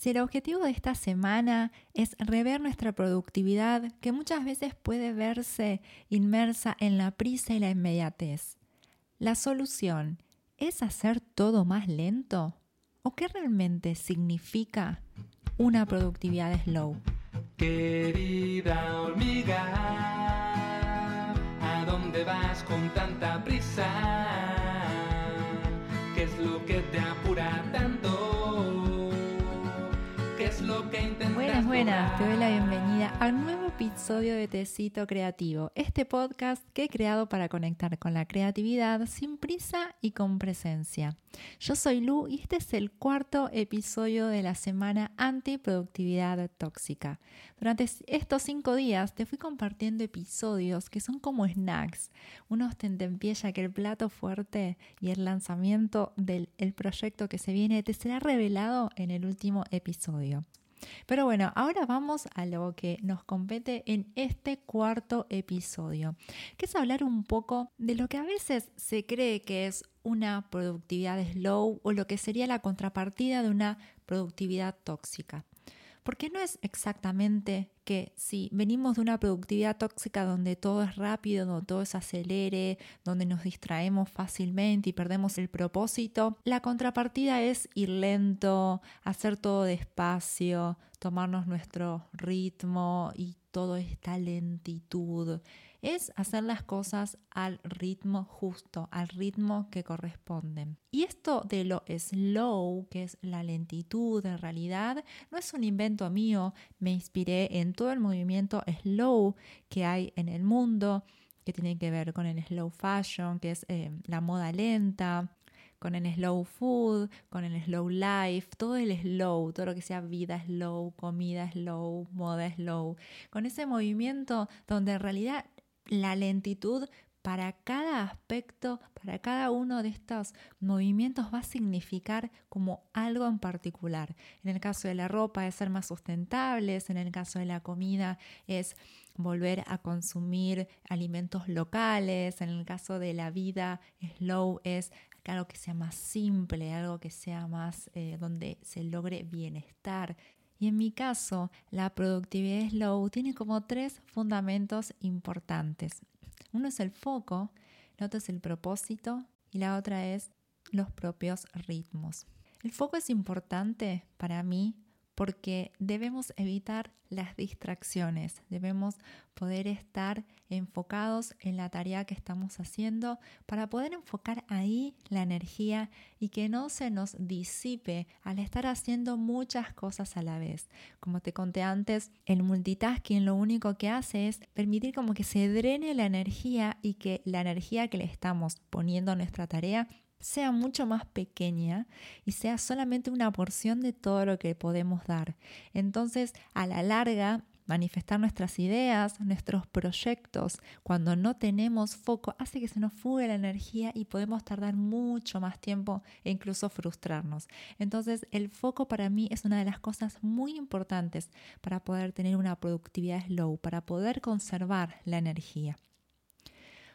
Si el objetivo de esta semana es rever nuestra productividad, que muchas veces puede verse inmersa en la prisa y la inmediatez, la solución es hacer todo más lento o qué realmente significa una productividad slow. Querida hormiga, ¿a dónde vas con tanta prisa? Buenas, te doy la bienvenida al nuevo episodio de Tecito Creativo, este podcast que he creado para conectar con la creatividad sin prisa y con presencia. Yo soy Lu y este es el cuarto episodio de la semana antiproductividad tóxica. Durante estos cinco días te fui compartiendo episodios que son como snacks, unos tentempié ya que el plato fuerte y el lanzamiento del el proyecto que se viene te será revelado en el último episodio. Pero bueno, ahora vamos a lo que nos compete en este cuarto episodio, que es hablar un poco de lo que a veces se cree que es una productividad slow o lo que sería la contrapartida de una productividad tóxica. Porque no es exactamente que si venimos de una productividad tóxica donde todo es rápido, donde todo se acelere, donde nos distraemos fácilmente y perdemos el propósito, la contrapartida es ir lento, hacer todo despacio, tomarnos nuestro ritmo y toda esta lentitud. Es hacer las cosas al ritmo justo, al ritmo que corresponden. Y esto de lo slow, que es la lentitud en realidad, no es un invento mío, me inspiré en todo el movimiento slow que hay en el mundo, que tiene que ver con el slow fashion, que es eh, la moda lenta, con el slow food, con el slow life, todo el slow, todo lo que sea vida slow, comida slow, moda slow, con ese movimiento donde en realidad la lentitud para cada aspecto, para cada uno de estos movimientos va a significar como algo en particular. En el caso de la ropa es ser más sustentables, en el caso de la comida es volver a consumir alimentos locales, en el caso de la vida slow es algo que sea más simple, algo que sea más eh, donde se logre bienestar. Y en mi caso, la productividad slow tiene como tres fundamentos importantes. Uno es el foco, el otro es el propósito y la otra es los propios ritmos. El foco es importante para mí porque debemos evitar las distracciones, debemos poder estar enfocados en la tarea que estamos haciendo para poder enfocar ahí la energía y que no se nos disipe al estar haciendo muchas cosas a la vez. Como te conté antes, el multitasking lo único que hace es permitir como que se drene la energía y que la energía que le estamos poniendo a nuestra tarea sea mucho más pequeña y sea solamente una porción de todo lo que podemos dar. Entonces, a la larga, manifestar nuestras ideas, nuestros proyectos, cuando no tenemos foco, hace que se nos fugue la energía y podemos tardar mucho más tiempo e incluso frustrarnos. Entonces, el foco para mí es una de las cosas muy importantes para poder tener una productividad slow, para poder conservar la energía.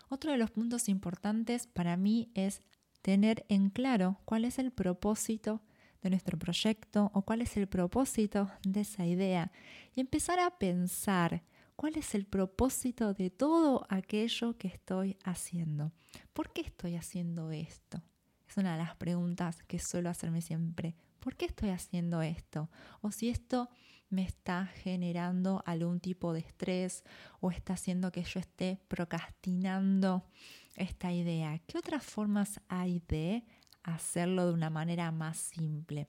Otro de los puntos importantes para mí es tener en claro cuál es el propósito de nuestro proyecto o cuál es el propósito de esa idea y empezar a pensar cuál es el propósito de todo aquello que estoy haciendo. ¿Por qué estoy haciendo esto? Es una de las preguntas que suelo hacerme siempre. ¿Por qué estoy haciendo esto? O si esto me está generando algún tipo de estrés o está haciendo que yo esté procrastinando esta idea. ¿Qué otras formas hay de hacerlo de una manera más simple?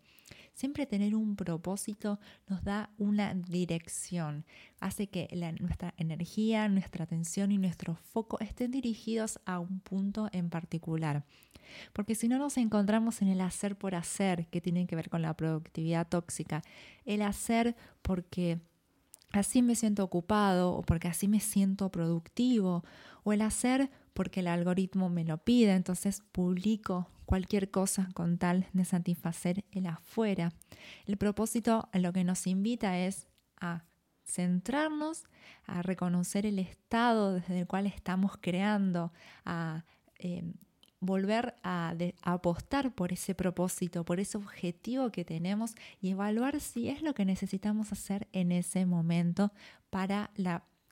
Siempre tener un propósito nos da una dirección, hace que nuestra energía, nuestra atención y nuestro foco estén dirigidos a un punto en particular. Porque si no nos encontramos en el hacer por hacer, que tiene que ver con la productividad tóxica, el hacer porque así me siento ocupado o porque así me siento productivo, o el hacer porque el algoritmo me lo pide, entonces publico cualquier cosa con tal de satisfacer el afuera. El propósito a lo que nos invita es a centrarnos, a reconocer el estado desde el cual estamos creando, a eh, volver a, apostar por ese propósito, por ese objetivo que tenemos y evaluar si es lo que necesitamos hacer en ese momento para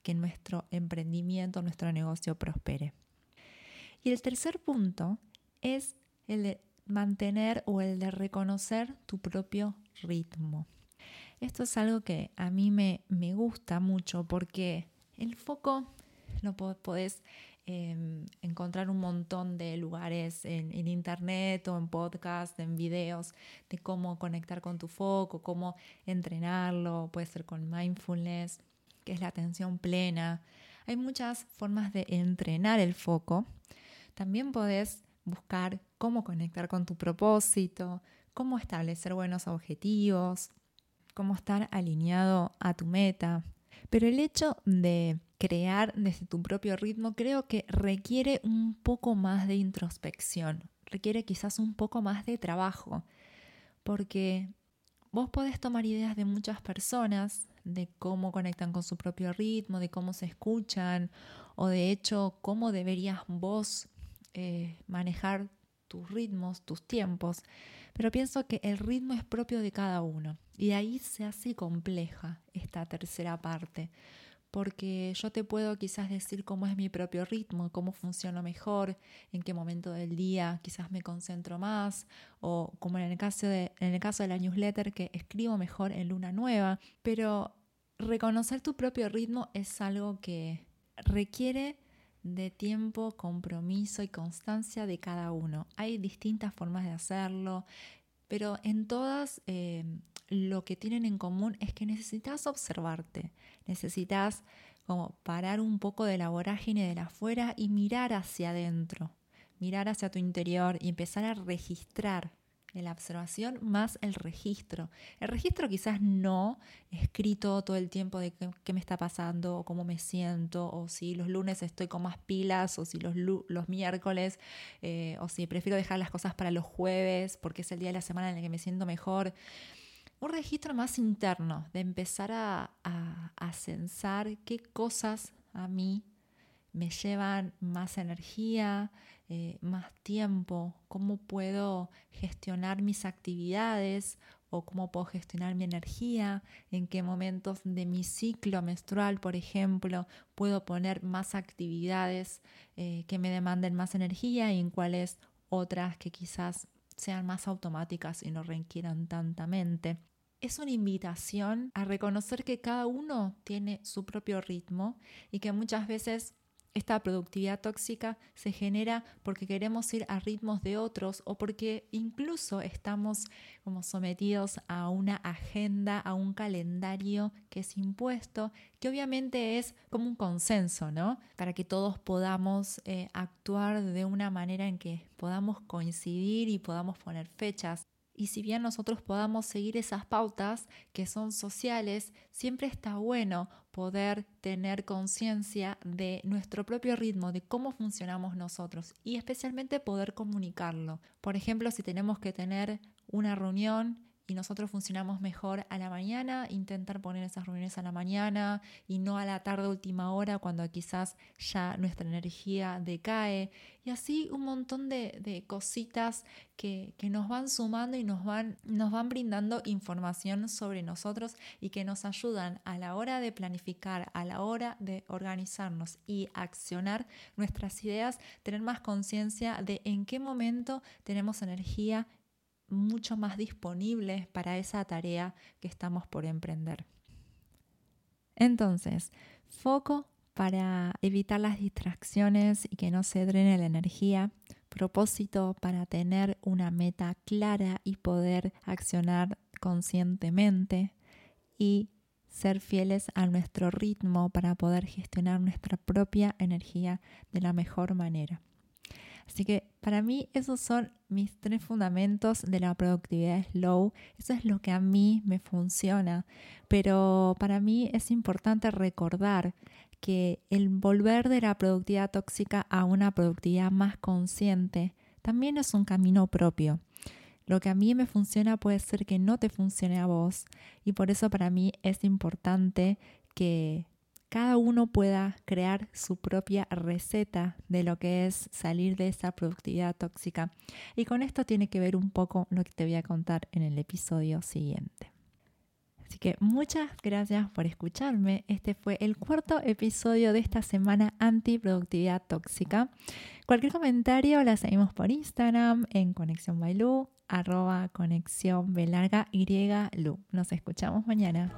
que nuestro emprendimiento, nuestro negocio prospere. Y el tercer punto es el de mantener o el de reconocer tu propio ritmo. Esto es algo que a mí me, me gusta mucho porque el foco lo podés Em, encontrar un montón de lugares en, internet o en podcast, en videos de cómo conectar con tu foco, cómo entrenarlo, puede ser con mindfulness, que es la atención plena. Hay muchas formas de entrenar el foco. También podés buscar cómo conectar con tu propósito, cómo establecer buenos objetivos, cómo estar alineado a tu meta. Pero el hecho de crear desde tu propio ritmo creo que requiere un poco más de introspección, requiere quizás un poco más de trabajo, porque vos podés tomar ideas de muchas personas, de cómo conectan con su propio ritmo, de cómo se escuchan, o de hecho cómo deberías vos eh, manejar tus ritmos, tus tiempos, pero pienso que el ritmo es propio de cada uno. Y ahí se hace compleja esta tercera parte, porque yo te puedo quizás decir cómo es mi propio ritmo, cómo funciona mejor, en qué momento del día quizás me concentro más, o como en el caso de, en el caso de la newsletter que escribo mejor en luna nueva, pero reconocer tu propio ritmo es algo que requiere de tiempo, compromiso y constancia de cada uno. Hay distintas formas de hacerlo, pero en todas eh, lo que tienen en común es que necesitas observarte, necesitas como parar un poco de la vorágine de la afuera y mirar hacia adentro, mirar hacia tu interior y empezar a registrar la observación más el registro. El registro quizás no escrito todo el tiempo de qué, me está pasando o cómo me siento o si los lunes estoy con más pilas o si los, los miércoles eh, o si prefiero dejar las cosas para los jueves porque es el día de la semana en el que me siento mejor. Un registro más interno de empezar a, a, a censar qué cosas a mí me llevan más energía, eh, más tiempo, cómo puedo gestionar mis actividades o cómo puedo gestionar mi energía, en qué momentos de mi ciclo menstrual, por ejemplo, puedo poner más actividades eh, que me demanden más energía y en cuáles otras que quizás sean más automáticas y no requieran tanta mente. Es una invitación a reconocer que cada uno tiene su propio ritmo y que muchas veces esta productividad tóxica se genera porque queremos ir a ritmos de otros o porque incluso estamos como sometidos a una agenda, a un calendario que es impuesto, que obviamente es como un consenso, ¿no? Para que todos podamos eh, actuar de una manera en que podamos coincidir y podamos poner fechas. Y si bien nosotros podamos seguir esas pautas que son sociales, siempre está bueno poder tener conciencia de nuestro propio ritmo, de cómo funcionamos nosotros y especialmente poder comunicarlo. Por ejemplo, si tenemos que tener una reunión y nosotros funcionamos mejor a la mañana, intentar poner esas reuniones a la mañana y no a la tarde última hora cuando quizás ya nuestra energía decae. Y así un montón de, cositas que, que, nos van sumando y nos van, nos van brindando información sobre nosotros y que nos ayudan a la hora de planificar, a la hora de organizarnos y accionar nuestras ideas, tener más conciencia de en qué momento tenemos energía mucho más disponibles para esa tarea que estamos por emprender. Entonces, foco para evitar las distracciones y que no se drene la energía, propósito para tener una meta clara y poder accionar conscientemente y ser fieles a nuestro ritmo para poder gestionar nuestra propia energía de la mejor manera. Así que para mí esos son mis tres fundamentos de la productividad slow. Eso es lo que a mí me funciona. Pero para mí es importante recordar que el volver de la productividad tóxica a una productividad más consciente también es un camino propio. Lo que a mí me funciona puede ser que no te funcione a vos y por eso para mí es importante que cada uno pueda crear su propia receta de lo que es salir de esa productividad tóxica. Y con esto tiene que ver un poco lo que te voy a contar en el episodio siguiente. Así que muchas gracias por escucharme. Este fue el cuarto episodio de esta semana antiproductividad tóxica. Cualquier comentario la seguimos por Instagram en Conexión Bailú, arroba conexión B larga Y Lu. Nos escuchamos mañana.